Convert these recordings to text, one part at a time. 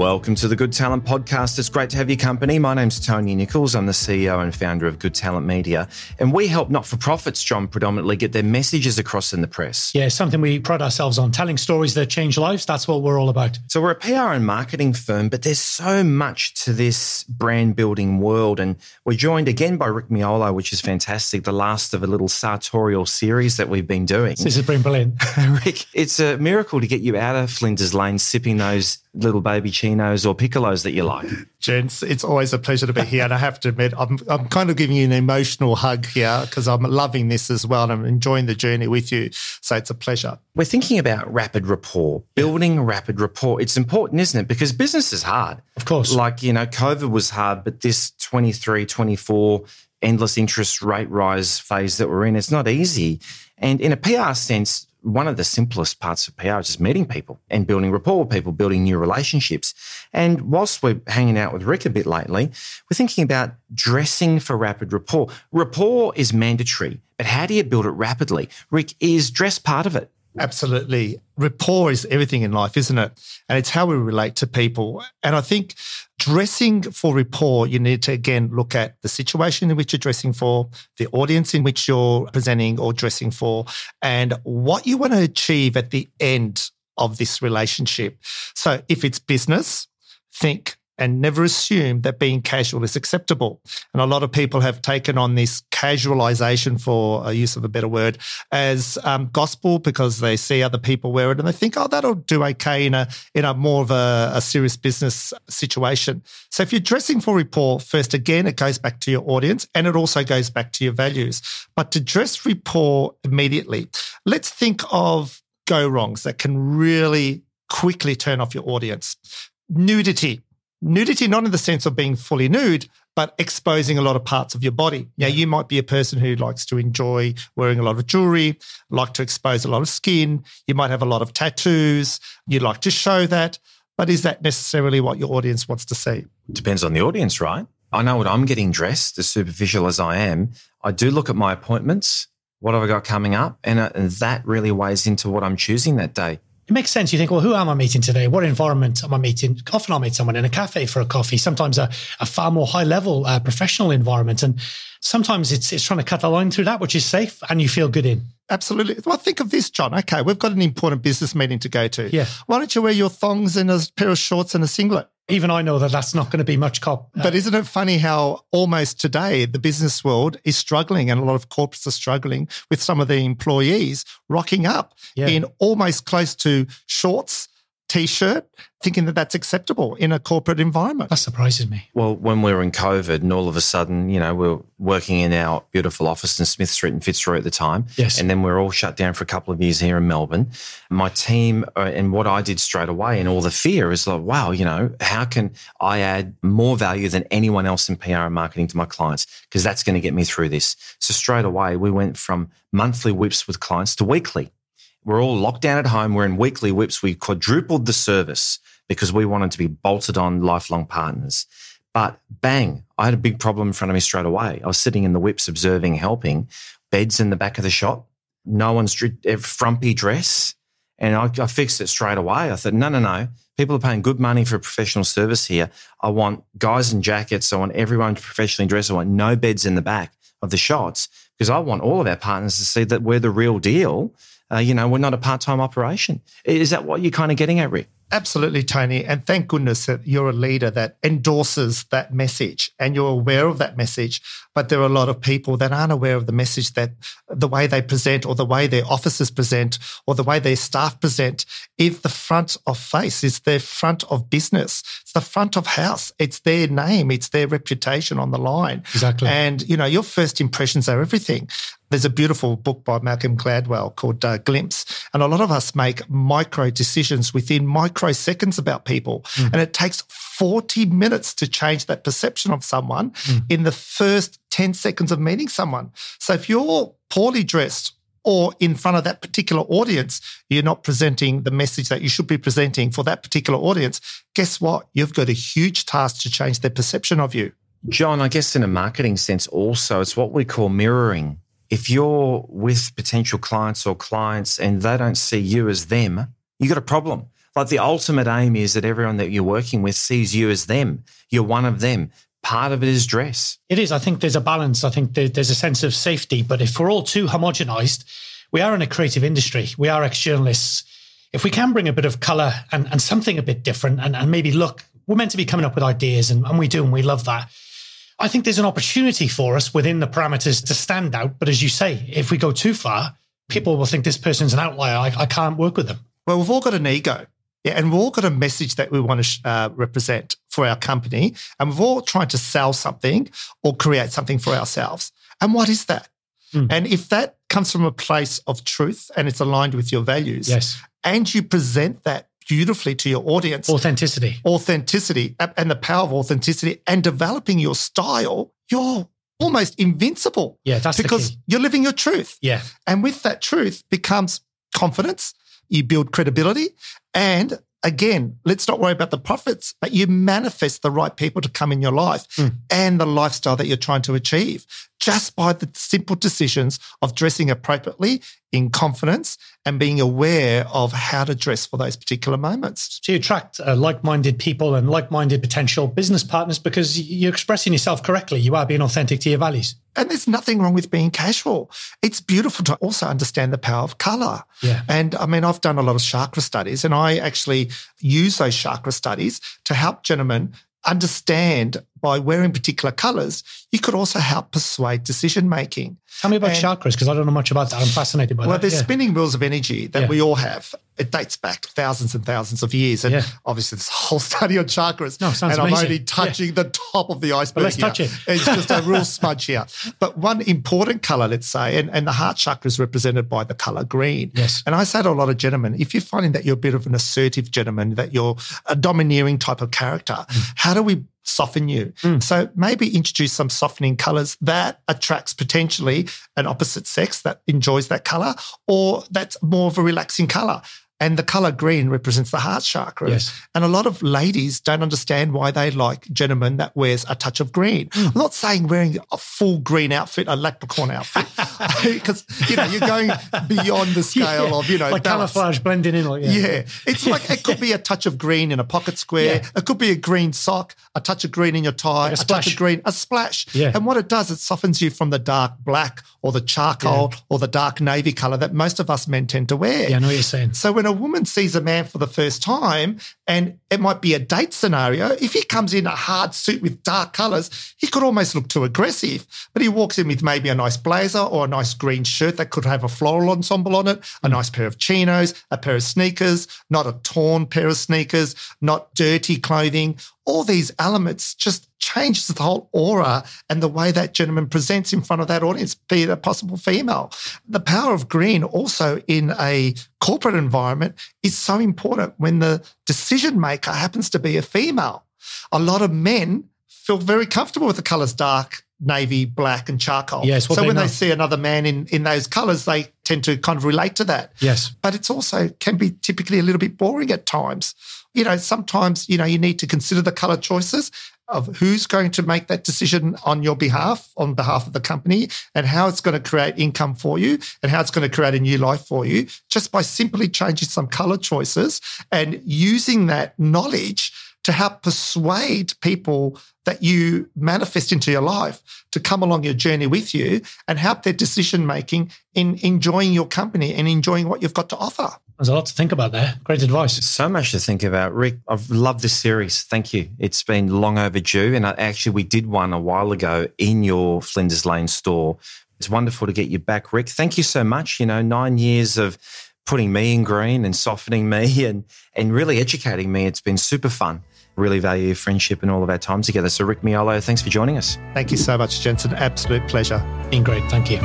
Welcome to the Good Talent Podcast. It's great to have your company. My name's Tony Nicholls. I'm the CEO and founder of Good Talent Media. And we help not for profits, John, predominantly get their messages across in the press. Yeah, something we pride ourselves on telling stories that change lives. That's what we're all about. So we're a PR and marketing firm, but there's so much to this brand building world. And we're joined again by Rick Miolo, which is fantastic, the last of a little sartorial series that we've been doing. This has been brilliant. Rick, it's a miracle to get you out of Flinders Lane sipping those little babycinos or piccolos that you like. Gents, it's always a pleasure to be here. And I have to admit, I'm, I'm kind of giving you an emotional hug here because I'm loving this as well and I'm enjoying the journey with you. So it's a pleasure. We're thinking about rapid rapport, building rapid rapport. It's important, isn't it? Because business is hard. Of course. Like, you know, COVID was hard, but this 23, 24 endless interest rate rise phase that we're in, it's not easy. And in a PR sense, one of the simplest parts of PR is just meeting people and building rapport with people, building new relationships. And whilst we're hanging out with Rick a bit lately, we're thinking about dressing for rapid rapport. Rapport is mandatory, but how do you build it rapidly? Rick, is dress part of it? Absolutely. Rapport is everything in life, isn't it? And it's how we relate to people. And I think dressing for rapport, you need to again look at the situation in which you're dressing for, the audience in which you're presenting or dressing for, and what you want to achieve at the end of this relationship. So if it's business, think and never assume that being casual is acceptable. And a lot of people have taken on this casualization, for a use of a better word, as um, gospel because they see other people wear it and they think, oh, that'll do okay in a in a more of a, a serious business situation. So if you're dressing for rapport, first again, it goes back to your audience and it also goes back to your values. But to dress rapport immediately, let's think of go wrongs that can really quickly turn off your audience. Nudity nudity, not in the sense of being fully nude, but exposing a lot of parts of your body. Now, you might be a person who likes to enjoy wearing a lot of jewelry, like to expose a lot of skin. You might have a lot of tattoos. You like to show that. But is that necessarily what your audience wants to see? Depends on the audience, right? I know what I'm getting dressed, as superficial as I am. I do look at my appointments. What have I got coming up? And, uh, and that really weighs into what I'm choosing that day it makes sense. You think, well, who am I meeting today? What environment am I meeting? Often I'll meet someone in a cafe for a coffee, sometimes a, a far more high level uh, professional environment. And sometimes it's, it's trying to cut the line through that, which is safe and you feel good in. Absolutely. Well, think of this, John. Okay, we've got an important business meeting to go to. Yeah. Why don't you wear your thongs and a pair of shorts and a singlet? Even I know that that's not going to be much cop. Uh, but isn't it funny how almost today the business world is struggling and a lot of corporates are struggling with some of the employees rocking up yeah. in almost close to shorts t-shirt thinking that that's acceptable in a corporate environment. That surprises me. Well when we were in covid and all of a sudden you know we are working in our beautiful office in smith street and fitzroy at the time. Yes. And then we are all shut down for a couple of years here in melbourne. My team uh, and what i did straight away and all the fear is like wow you know how can i add more value than anyone else in pr and marketing to my clients? Because that's going to get me through this. So straight away we went from monthly WIPs with clients to weekly we're all locked down at home. We're in weekly WIPs. We quadrupled the service because we wanted to be bolted on lifelong partners. But bang, I had a big problem in front of me straight away. I was sitting in the WIPs, observing, helping. Beds in the back of the shop. No one's eh, frumpy dress. And I, I fixed it straight away. I thought, no, no, no. People are paying good money for professional service here. I want guys in jackets. I want everyone professionally dressed. I want no beds in the back of the shots because I want all of our partners to see that we're the real deal uh, you know, we're not a part time operation. Is that what you're kind of getting at, Rick? Absolutely, Tony. And thank goodness that you're a leader that endorses that message and you're aware of that message. But there are a lot of people that aren't aware of the message that the way they present or the way their officers present or the way their staff present is the front of face, is their front of business, it's the front of house, it's their name, it's their reputation on the line. Exactly. And, you know, your first impressions are everything. There's a beautiful book by Malcolm Gladwell called uh, Glimpse. And a lot of us make micro decisions within microseconds about people. Mm. And it takes 40 minutes to change that perception of someone mm. in the first 10 seconds of meeting someone. So if you're poorly dressed or in front of that particular audience, you're not presenting the message that you should be presenting for that particular audience, guess what? You've got a huge task to change their perception of you. John, I guess in a marketing sense also, it's what we call mirroring if you're with potential clients or clients and they don't see you as them, you got a problem. Like the ultimate aim is that everyone that you're working with sees you as them. You're one of them. Part of it is dress. It is. I think there's a balance. I think there's a sense of safety. But if we're all too homogenized, we are in a creative industry. We are ex journalists. If we can bring a bit of color and, and something a bit different and, and maybe look, we're meant to be coming up with ideas and, and we do and we love that. I think there's an opportunity for us within the parameters to stand out. But as you say, if we go too far, people will think this person's an outlier. I, I can't work with them. Well, we've all got an ego. Yeah, and we've all got a message that we want to uh, represent for our company. And we've all tried to sell something or create something for ourselves. And what is that? Mm. And if that comes from a place of truth and it's aligned with your values, yes. and you present that beautifully to your audience, authenticity, authenticity, and the power of authenticity, and developing your style, you're almost invincible. Yeah, that's because you're living your truth. Yeah, and with that truth becomes confidence. You build credibility, and again, let's not worry about the profits, but you manifest the right people to come in your life mm. and the lifestyle that you're trying to achieve just by the simple decisions of dressing appropriately in confidence and being aware of how to dress for those particular moments. So you attract uh, like-minded people and like-minded potential business partners because you're expressing yourself correctly. You are being authentic to your values. And there's nothing wrong with being casual. It's beautiful to also understand the power of color. Yeah. And I mean, I've done a lot of chakra studies and I actually use those chakra studies to help gentlemen understand by wearing particular colors, you could also help persuade decision making. Tell me about and, chakras because I don't know much about that. I'm fascinated by well, that. Well, there's yeah. spinning wheels of energy that yeah. we all have. It dates back thousands and thousands of years. And yeah. obviously, this whole study on chakras. No, and amazing. I'm only touching the top of the iceberg. let's here. touch it. it's just a real smudge here. But one important color, let's say, and, and the heart chakra is represented by the color green. Yes. And I say to a lot of gentlemen, if you're finding that you're a bit of an assertive gentleman, that you're a domineering type of character, mm. how do we soften you. Mm. So maybe introduce some softening colors that attracts potentially an opposite sex that enjoys that color or that's more of a relaxing color. And the color green represents the heart chakra. Yes. And a lot of ladies don't understand why they like gentlemen that wears a touch of green. Mm. I'm not saying wearing a full green outfit, a leprechaun outfit, because you know you're going beyond the scale yeah. of you know like balance. camouflage blending in. Like, yeah. yeah. it's like it could be a touch of green in a pocket square. Yeah. It could be a green sock, a touch of green in your tie, like a, a touch of green, a splash. Yeah. And what it does, it softens you from the dark black or the charcoal or the dark navy color that most of us men tend to wear. Yeah, I know what you're saying. So when a woman sees a man for the first time, and it might be a date scenario, if he comes in a hard suit with dark colors, he could almost look too aggressive. But he walks in with maybe a nice blazer or a nice green shirt that could have a floral ensemble on it, a hmm. nice pair of chinos, a pair of sneakers, not a torn pair of sneakers, not dirty clothing. All these elements just changes the whole aura and the way that gentleman presents in front of that audience, be it a possible female. The power of green also in a corporate environment is so important when the decision maker happens to be a female. A lot of men feel very comfortable with the colors dark, navy, black, and charcoal. Yes. so when know. they see another man in, in those colors, they tend to kind of relate to that. Yes. But it's also can be typically a little bit boring at times. You know, sometimes, you know, you need to consider the color choices of who's going to make that decision on your behalf, on behalf of the company, and how it's going to create income for you and how it's going to create a new life for you, just by simply changing some color choices and using that knowledge to help persuade people that you manifest into your life to come along your journey with you and help their decision making in enjoying your company and enjoying what you've got to offer. There's a lot to think about there. Great advice. So much to think about. Rick, I've loved this series. Thank you. It's been long overdue. And actually, we did one a while ago in your Flinders Lane store. It's wonderful to get you back, Rick. Thank you so much. You know, nine years of putting me in green and softening me and, and really educating me. It's been super fun. Really value your friendship and all of our time together. So, Rick Miolo, thanks for joining us. Thank you so much, Jensen. Absolute pleasure. Been great. Thank you.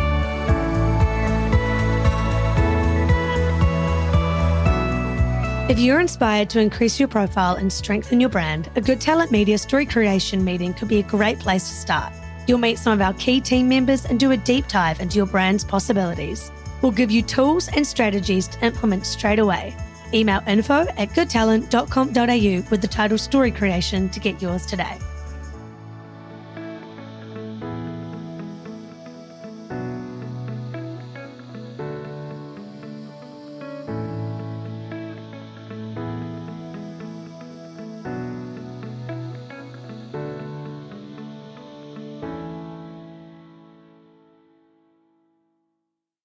If you're inspired to increase your profile and strengthen your brand, a Good Talent Media story creation meeting could be a great place to start. You'll meet some of our key team members and do a deep dive into your brand's possibilities. We'll give you tools and strategies to implement straight away. Email info at goodtalent.com.au with the title Story Creation to get yours today.